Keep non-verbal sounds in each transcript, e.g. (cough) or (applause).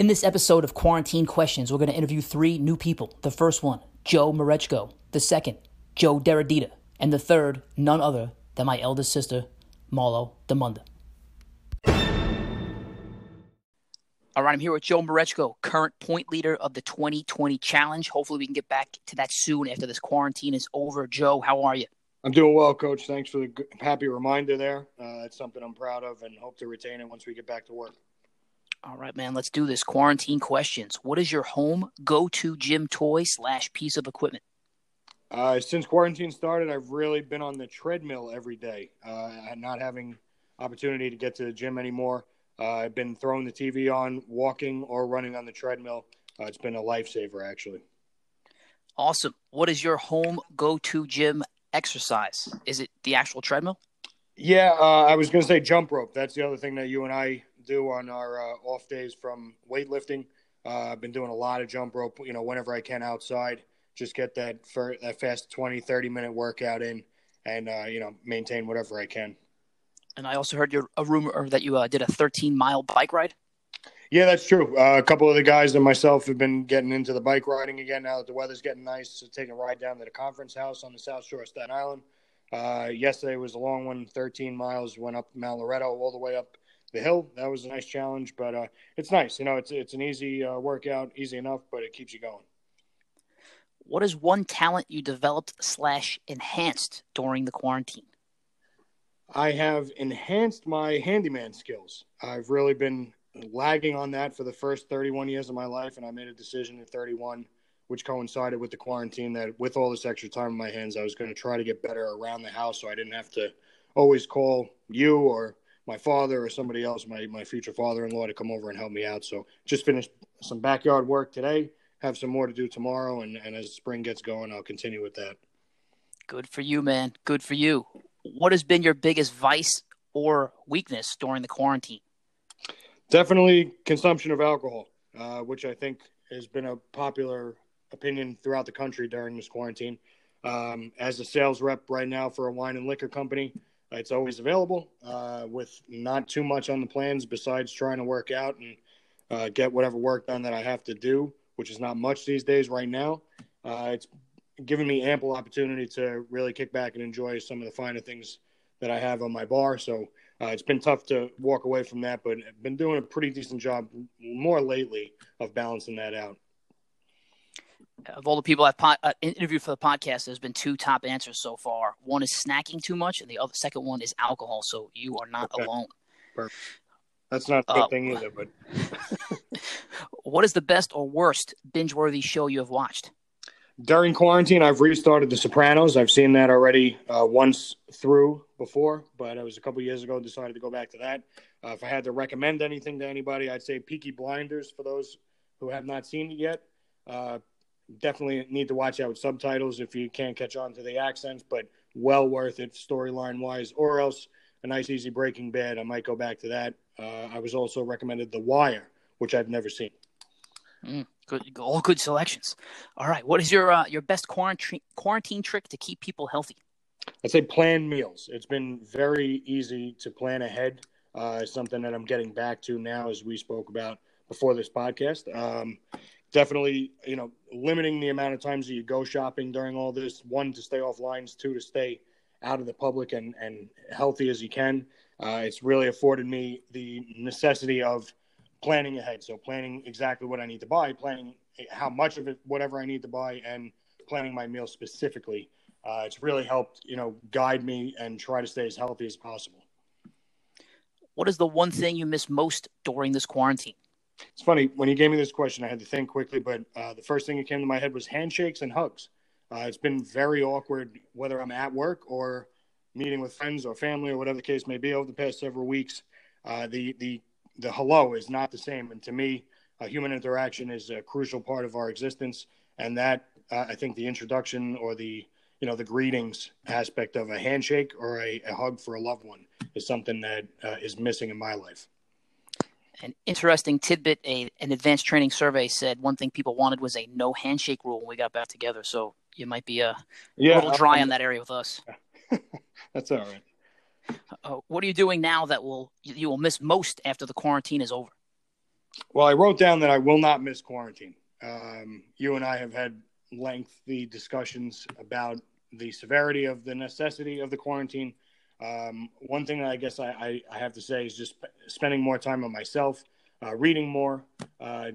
In this episode of Quarantine Questions, we're going to interview three new people. The first one, Joe Marechko. The second, Joe Deradita. And the third, none other than my eldest sister, Marlo Demunda. All right, I'm here with Joe Marechko, current point leader of the 2020 Challenge. Hopefully, we can get back to that soon after this quarantine is over. Joe, how are you? I'm doing well, Coach. Thanks for the happy reminder there. Uh, it's something I'm proud of and hope to retain it once we get back to work. All right, man. Let's do this. Quarantine questions. What is your home go-to gym toy slash piece of equipment? Uh, since quarantine started, I've really been on the treadmill every day. Uh, not having opportunity to get to the gym anymore. Uh, I've been throwing the TV on, walking or running on the treadmill. Uh, it's been a lifesaver, actually. Awesome. What is your home go-to gym exercise? Is it the actual treadmill? Yeah, uh, I was going to say jump rope. That's the other thing that you and I do on our uh, off days from weightlifting. Uh, I've been doing a lot of jump rope, you know, whenever I can outside, just get that for that fast 20, 30 minute workout in and, uh, you know, maintain whatever I can. And I also heard your, a rumor that you uh, did a 13 mile bike ride. Yeah, that's true. Uh, a couple of the guys and myself have been getting into the bike riding again now that the weather's getting nice. So taking a ride down to the conference house on the south shore of Staten Island. Uh, yesterday was a long one, 13 miles, went up Mount Loretto all the way up the hill. That was a nice challenge, but uh, it's nice. You know, it's it's an easy uh, workout, easy enough, but it keeps you going. What is one talent you developed slash enhanced during the quarantine? I have enhanced my handyman skills. I've really been lagging on that for the first 31 years of my life, and I made a decision at 31, which coincided with the quarantine, that with all this extra time in my hands, I was going to try to get better around the house, so I didn't have to always call you or my father or somebody else, my, my future father-in-law, to come over and help me out. So just finished some backyard work today. Have some more to do tomorrow, and, and as spring gets going, I'll continue with that. Good for you, man. Good for you. What has been your biggest vice or weakness during the quarantine? Definitely consumption of alcohol, uh, which I think has been a popular opinion throughout the country during this quarantine. Um, as a sales rep right now for a wine and liquor company, it's always available uh, with not too much on the plans besides trying to work out and uh, get whatever work done that I have to do, which is not much these days right now. Uh, it's given me ample opportunity to really kick back and enjoy some of the finer things that I have on my bar. So uh, it's been tough to walk away from that, but I've been doing a pretty decent job more lately of balancing that out of all the people I've po- uh, interviewed for the podcast, there's been two top answers so far. One is snacking too much, and the other second one is alcohol. So you are not okay. alone. Perfect. That's not a good uh, thing either. But (laughs) what is the best or worst binge-worthy show you have watched? During quarantine, I've restarted The Sopranos. I've seen that already uh, once through before, but it was a couple years ago. Decided to go back to that. Uh, if I had to recommend anything to anybody, I'd say Peaky Blinders for those who have not seen it yet. Definitely need to watch out with subtitles if you can't catch on to the accents, but well worth it storyline wise. Or else a nice, easy Breaking Bad. I might go back to that. Uh, I was also recommended The Wire, which I've never seen. Mm, good, all good selections. All right, what is your uh, your best quarantine quarantine trick to keep people healthy? I'd say plan meals. It's been very easy to plan ahead. Uh, something that I'm getting back to now, as we spoke about before this podcast. Um, definitely, you know, limiting the amount of times that you go shopping during all this. One, to stay off lines. Two, to stay out of the public and, and healthy as you can. Uh, it's really afforded me the necessity of planning ahead. So planning exactly what I need to buy, planning how much of it, whatever I need to buy, and planning my meals specifically. Uh, it's really helped, you know, guide me and try to stay as healthy as possible. What is the one thing you miss most during this quarantine? It's funny when you gave me this question, I had to think quickly, but uh, the first thing that came to my head was handshakes and hugs. Uh, it's been very awkward whether I'm at work or meeting with friends or family or whatever the case may be over the past several weeks. Uh, the the the hello is not the same, and to me, a human interaction is a crucial part of our existence, and that uh, I think the introduction or the you know the greetings aspect of a handshake or a, a hug for a loved one is something that uh, is missing in my life an interesting tidbit. A an advanced training survey said one thing people wanted was a no handshake rule when we got back together. So you might be a, yeah, a little dry in that area with us. (laughs) That's all right. Uh, what are you doing now that will you will miss most after the quarantine is over? Well, I wrote down that I will not miss quarantine. Um, you and I have had lengthy discussions about the severity of the necessity of the quarantine. Um, one thing that I guess I, I, I, have to say is just spending more time on myself, uh, reading more, uh,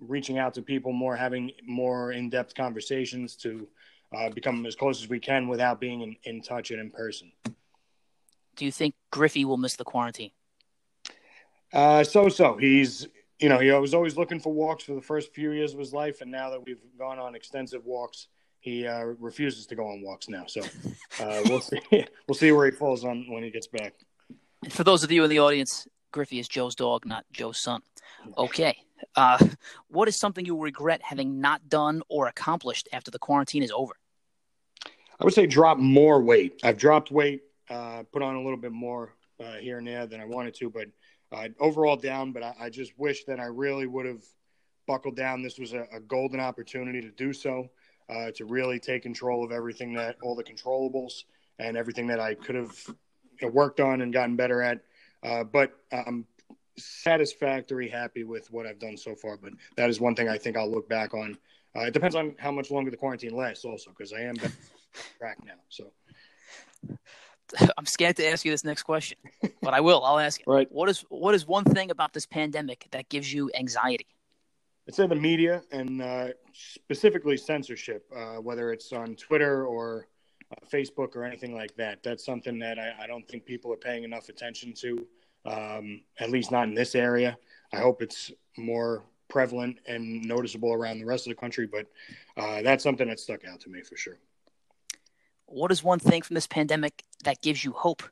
reaching out to people more, having more in depth conversations to uh, become as close as we can without being in, in touch and in person. Do you think Griffey will miss the quarantine? Uh, so so. He's you know he was always looking for walks for the first few years of his life, and now that we've gone on extensive walks, he uh, refuses to go on walks now. So uh, we'll see. (laughs) we'll see where he falls on when he gets back. For those of you in the audience, Griffey is Joe's dog, not Joe's son. Okay. Uh, what is something you regret having not done or accomplished after the quarantine is over? I would say drop more weight. I've dropped weight, uh, put on a little bit more uh, here and there than I wanted to, but uh, overall down. But I, I, just wish that I really would have buckled down. This was a, a golden opportunity to do so, uh, to really take control of everything that all the controllables and everything that I could have you know, worked on and gotten better at. Uh, but I'm satisfactory, happy with what I've done so far. But that is one thing I think I'll look back on. Uh, it depends on how much longer the quarantine lasts, also, because I am back track now. So (laughs) I'm scared to ask you this next question, but I will. I'll ask it. Right. What is what is one thing about this pandemic that gives you anxiety? I'd say the media and uh, specifically censorship, uh, whether it's on Twitter or uh, Facebook or anything like that. That's something that I, I, don't think people are paying enough attention to, um, at least not in this area. I hope it's more prevalent and noticeable around the rest of the country, but uh, that's something that stuck out to me for sure what is one thing from this pandemic that gives you hope?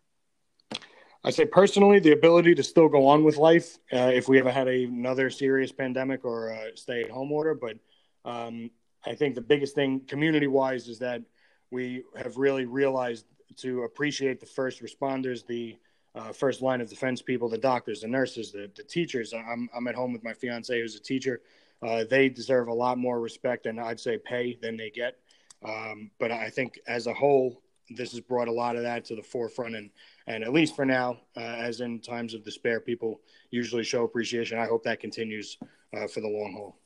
I say personally, the ability to still go on with life uh, if we ever had a, another serious pandemic or stay at home order. But um, I think the biggest thing community wise is that we have really realized to appreciate the first responders, the uh, first line of defense people, the doctors, the nurses, the, the teachers. I'm, I'm at home with my fiance who's a teacher. Uh, they deserve a lot more respect and I'd say pay than they get. Um, but I think as a whole, this has brought a lot of that to the forefront. And, and at least for now, uh, as in times of despair, people usually show appreciation. I hope that continues uh, for the long haul.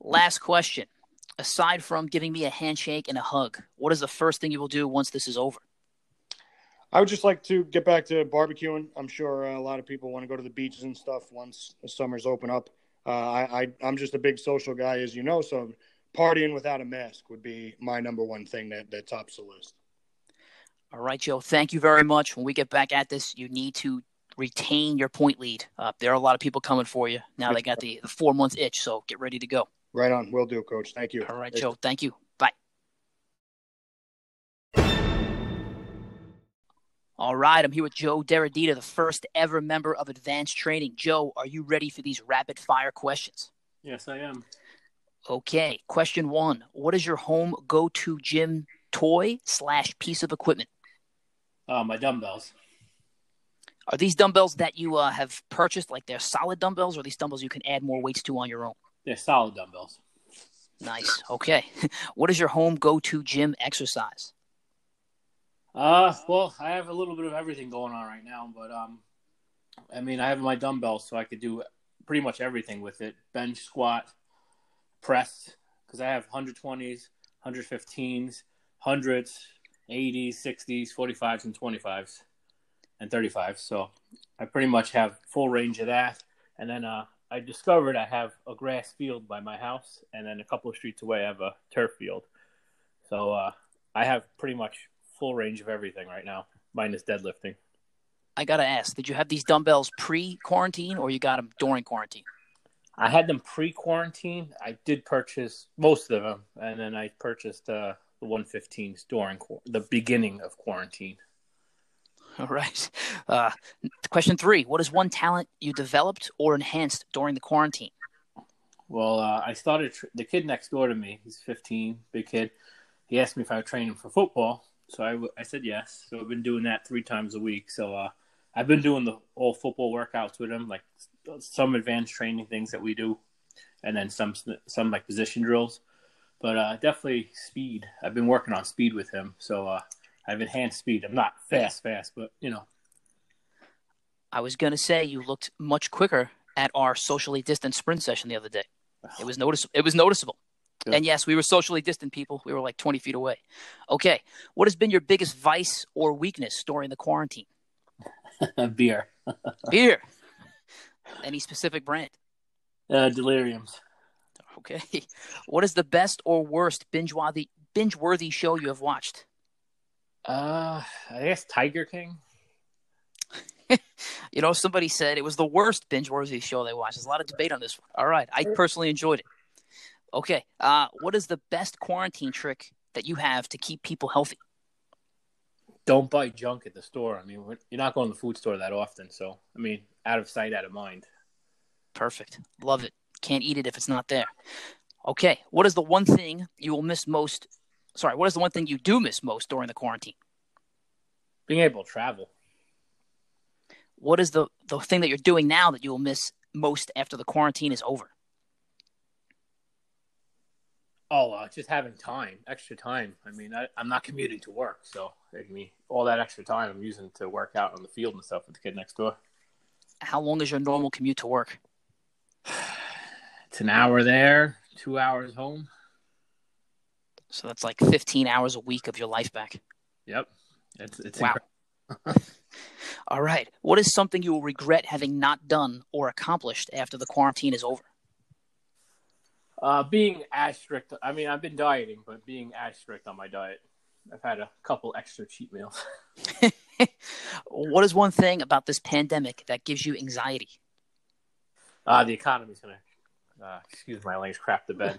Last question. Aside from giving me a handshake and a hug, what is the first thing you will do once this is over? I would just like to get back to barbecuing. I'm sure uh, a lot of people want to go to the beaches and stuff once the summers open up. Uh, I, I, I'm just a big social guy, as you know, so partying without a mask would be my number one thing that, that tops the list. All right, Joe. Thank you very much. When we get back at this, you need to retain your point lead. Uh, there are a lot of people coming for you. Now they got the, the four months itch, so get ready to go. Right on. Will do, Coach. Thank you. All right, Thanks. Joe. Thank you. Bye. All right, I'm here with Joe Deradita, the first ever member of Advanced Training. Joe, are you ready for these rapid fire questions? Yes, I am. Okay, question one. What is your home go to gym toy slash piece of equipment? Uh, my dumbbells. Are these dumbbells that you uh, have purchased, like they're solid dumbbells, or these dumbbells you can add more weights to on your own? They're solid dumbbells. Nice. Okay. (laughs) what is your home go to gym exercise? Uh, well, I have a little bit of everything going on right now, but um, I mean, I have my dumbbells, so I could do pretty much everything with it: bench, squat, press because I have 120s, 115s, 100s, 80s, 60s, 45s, and 25s, and 35s. So I pretty much have full range of that. And then uh, I discovered I have a grass field by my house, and then a couple of streets away I have a turf field. So uh, I have pretty much full range of everything right now, minus deadlifting. I gotta ask, did you have these dumbbells pre-quarantine or you got them during quarantine? I had them pre-quarantine. I did purchase most of them, and then I purchased uh, the 115s during the beginning of quarantine. All right. Uh, question three: What is one talent you developed or enhanced during the quarantine? Well, uh, I started tr- the kid next door to me. He's 15, big kid. He asked me if I would train him for football, so I, w- I said yes. So I've been doing that three times a week. So uh, I've been doing the all football workouts with him, like some advanced training things that we do, and then some some like position drills. But uh, definitely speed. I've been working on speed with him, so uh, I've enhanced speed. I'm not fast, fast, but you know. I was gonna say you looked much quicker at our socially distant sprint session the other day. (sighs) It was notice it was noticeable. Good. And yes, we were socially distant people. We were like 20 feet away. Okay. What has been your biggest vice or weakness during the quarantine? (laughs) Beer, (laughs) Beer. Any specific brand? uh, deliriums. Okay. (laughs) What is the best or worst binge worthy binge worthy show you have watched? Uh, I guess Tiger King. (laughs) You know, somebody said it was the worst binge worthy show they watched. There's a lot of debate on this one. All right. I personally enjoyed it. Okay. Uh, what is the best quarantine trick that you have to keep people healthy? Don't buy junk at the store. I mean, you're not going to the food store that often, so I mean, out of sight, out of mind. Perfect. Love it. Can't eat it if it's not there. Okay. What is the one thing you will miss most? Sorry. What is the one thing you do miss most during the quarantine? Being able to travel. What is the, the thing that you're doing now that you will miss most after the quarantine is over? Oh, uh, just having time, extra time. I mean, I, I'm not commuting to work, so I mean, all that extra time I'm using to work out on the field and stuff with the kid next door. How long is your normal commute to work? It's an hour there, two hours home. So that's like 15 hours a week of your life back. Yep, it's it's Wow. (laughs) All right. What is something you will regret having not done or accomplished after the quarantine is over? Uh, being as strict. I mean, I've been dieting, but being as strict on my diet. I've had a couple extra cheat meals. (laughs) What is one thing about this pandemic that gives you anxiety? Uh, the economy's gonna. Uh, excuse my language. Crap the bed.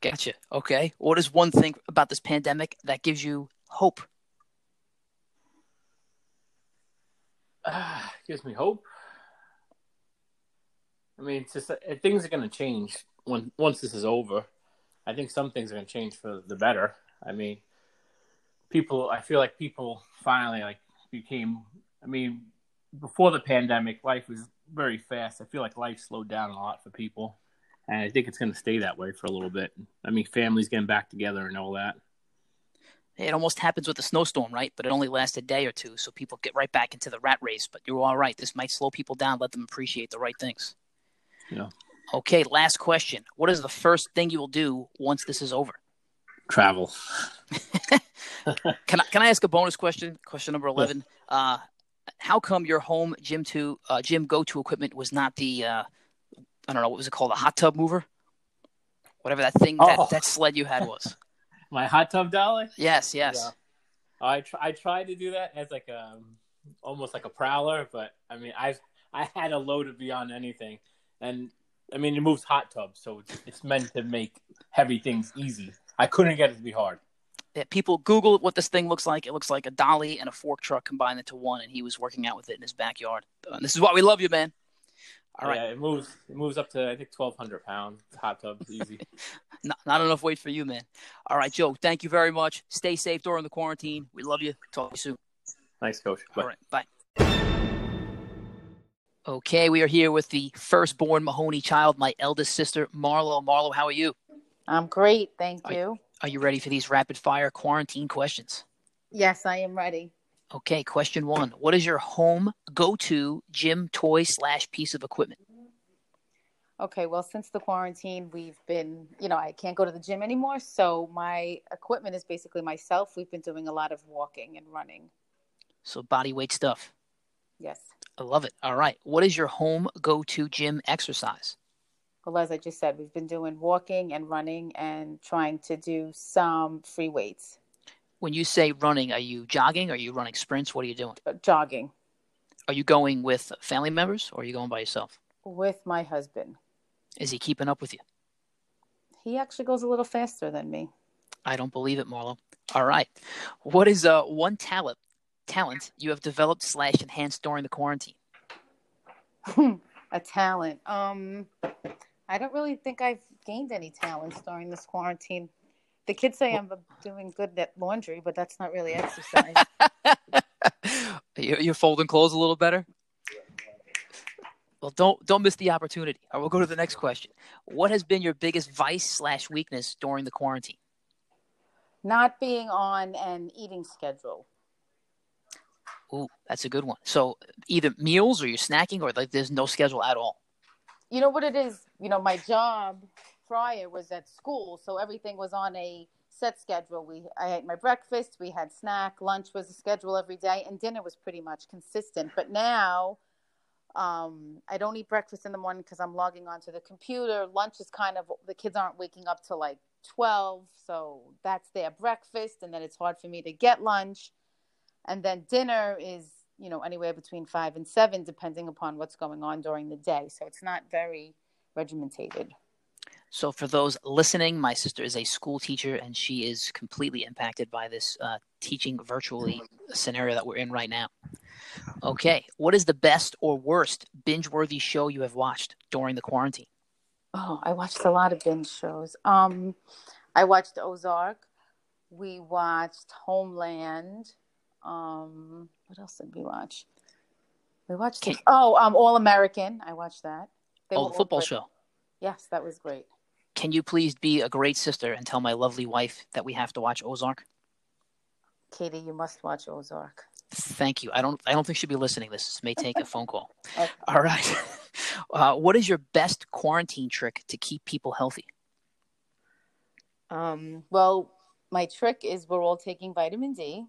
Gotcha. Okay. What is one thing about this pandemic that gives you hope? uh, gives me hope. I mean, it's just uh, things are going to change when once this is over. I think some things are going to change for the better. I mean, people. I feel like people finally like became. I mean, before the pandemic, life was very fast. I feel like life slowed down a lot for people, and I think it's going to stay that way for a little bit. I mean, families getting back together and all that. It almost happens with a snowstorm, right? But it only lasts a day or two, so people get right back into the rat race. But you're all right. This might slow people down, let them appreciate the right things. Yeah. Okay, last question. What is the first thing you will do once this is over? Travel. (laughs) Can I, can I ask a bonus question? Question number 11. Uh, how come your home gym to uh, gym go to equipment was not the uh, I don't know what was it called a hot tub mover, whatever that thing Oh. that, that sled you had was. (laughs) My hot tub dolly. yes, yes. Yeah. I tr- I tried to do that as like a almost like a prowler, but I mean I I had a load it beyond anything, and I mean it moves hot tubs, so it's, it's meant to make heavy things easy. I couldn't get it to be hard. Yeah, people Google what this thing looks like. It looks like a dolly and a fork truck combined into one, and he was working out with it in his backyard. Uh, this is why we love you, man. All right, Yeah, it moves it moves up to I think twelve hundred pounds. Hot tubs easy. (laughs) not, not enough weight for you, man. All right, Joe. Thank you very much. Stay safe during the quarantine. We love you. Talk to you soon. Thanks, coach. All right, bye. Okay, we are here with the firstborn Mahoney child, my eldest sister, Marlo. Marlo, how are you? I'm great, thank I- you. Are you ready for these rapid fire quarantine questions? Yes, I am ready. Okay, question one. What is your home go to gym toy slash piece of equipment? Okay, well, since the quarantine, we've been, you know, I can't go to the gym anymore. So my equipment is basically myself. We've been doing a lot of walking and running. So, body weight stuff. Yes. I love it. All right. What is your home go to gym exercise? Well, as I just said, we've been doing walking and running and trying to do some free weights, When you say running, are you jogging? Are you running sprints? What are you doing? uh, jogging Are you going with family members or are you going by yourself? with my husband. Is he keeping up with you? He actually goes a little faster than me. I don't believe it, Marlo. All right. What is uh, one talent talent you have developed slash enhanced during the quarantine? (laughs) a talent. Um, I don't really think I've gained any talents during this quarantine. The kids say I'm doing good at laundry, but that's not really exercise. (laughs) you're, you're folding clothes a little better. Well, don't don't miss the opportunity. I will go to the next question. What has been your biggest vice slash weakness during the quarantine? not being on an eating schedule. Ooh, that's a good one. So either meals or you're snacking or like there's no schedule at all. You know what it is. You know, my job prior was at school, so everything was on a set schedule. We I ate my breakfast, we had snack, lunch was a schedule every day, and dinner was pretty much consistent. But now, um, I don't eat breakfast in the morning because I'm logging onto the computer. Lunch is kind of the kids aren't waking up till like twelve, so that's their breakfast, and then it's hard for me to get lunch. And then dinner is you know anywhere between five and seven, depending upon what's going on during the day. So it's not very regimented. So, for those listening, my sister is a school teacher and she is completely impacted by this uh, teaching virtually scenario that we're in right now. Okay, what is the best or worst binge worthy show you have watched during the quarantine? Oh, I watched a lot of binge shows. Um, I watched Ozark. We watched Homeland. Um, what else did we watch? We watched. Can- oh, um, All American. I watched that. They Oh, the football great. show. Yes, that was great. Can you please be a great sister and tell my lovely wife that we have to watch Ozark? Katie, you must watch Ozark. Thank you. I don't. I don't think she'll be listening. This This may take a phone call. (laughs) Okay. All right. (laughs) Uh, what is your best quarantine trick to keep people healthy? Um, well, my trick is we're all taking vitamin D.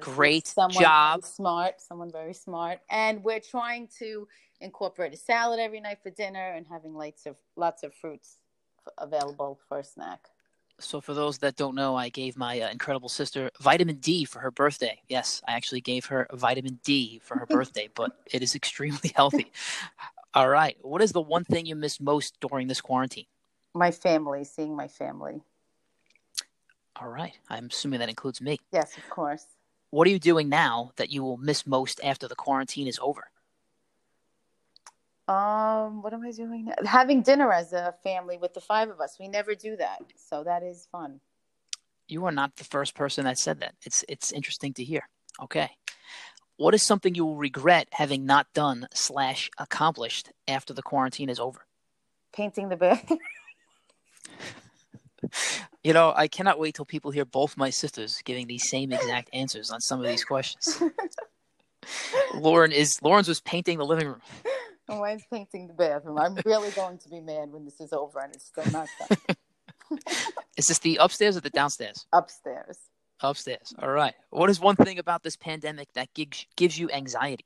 Great someone job. Smart, someone very smart, and we're trying to incorporate a salad every night for dinner and having lots of lots of fruits available for a snack. So, for those that don't know, I gave my uh, incredible sister vitamin D for her birthday. Yes, I actually gave her vitamin D for her (laughs) birthday, but it is extremely healthy. All right. What is the one thing you miss most during this quarantine? My family, seeing my family. All right. I'm assuming that includes me. Yes, of course. What are you doing now that you will miss most after the quarantine is over? Um, what am I doing now? Having dinner as a family with the five of us. We never do that, so that is fun. You are not the first person that said that. It's it's interesting to hear. Okay. What is something you will regret having not done slash accomplished after the quarantine is over? Painting the bed. (laughs) You know, I cannot wait till people hear both my sisters giving these same exact answers on some of these questions. (laughs) Lauren is Lauren's was painting the living room. (laughs) Mine's painting the bathroom. I'm really going to be mad when this is over and it's still not done. (laughs) Is this the upstairs or the downstairs? Upstairs. Upstairs. All right. What is one thing about this pandemic that gives gives you anxiety?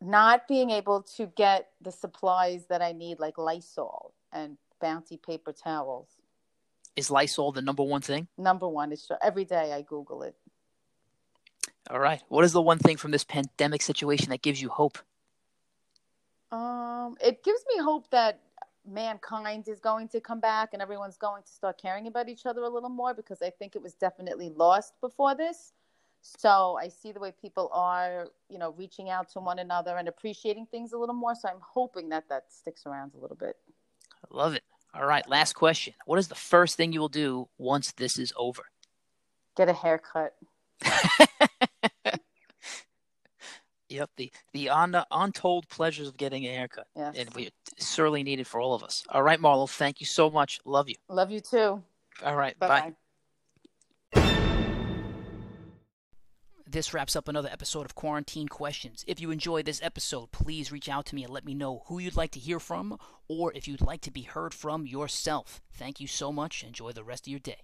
Not being able to get the supplies that I need, like Lysol and Bounty paper towels. Is Lysol the number one thing? Number one is every day I Google it. All right. What is the one thing from this pandemic situation that gives you hope? Um, it gives me hope that mankind is going to come back and everyone's going to start caring about each other a little more because I think it was definitely lost before this. So I see the way people are, you know, reaching out to one another and appreciating things a little more. So I'm hoping that that sticks around a little bit. I love it. All right. Last question. What is the first thing you will do once this is over? Get a haircut. (laughs) Yep, the the un, untold pleasures of getting a haircut, Yes. and we sorely needed for all of us. All right, Marlo, thank you so much. Love you. Love you too. All right, Bye bye. bye. This wraps up another episode of Quarantine Questions. If you enjoyed this episode, please reach out to me and let me know who you'd like to hear from or if you'd like to be heard from yourself. Thank you so much. Enjoy the rest of your day.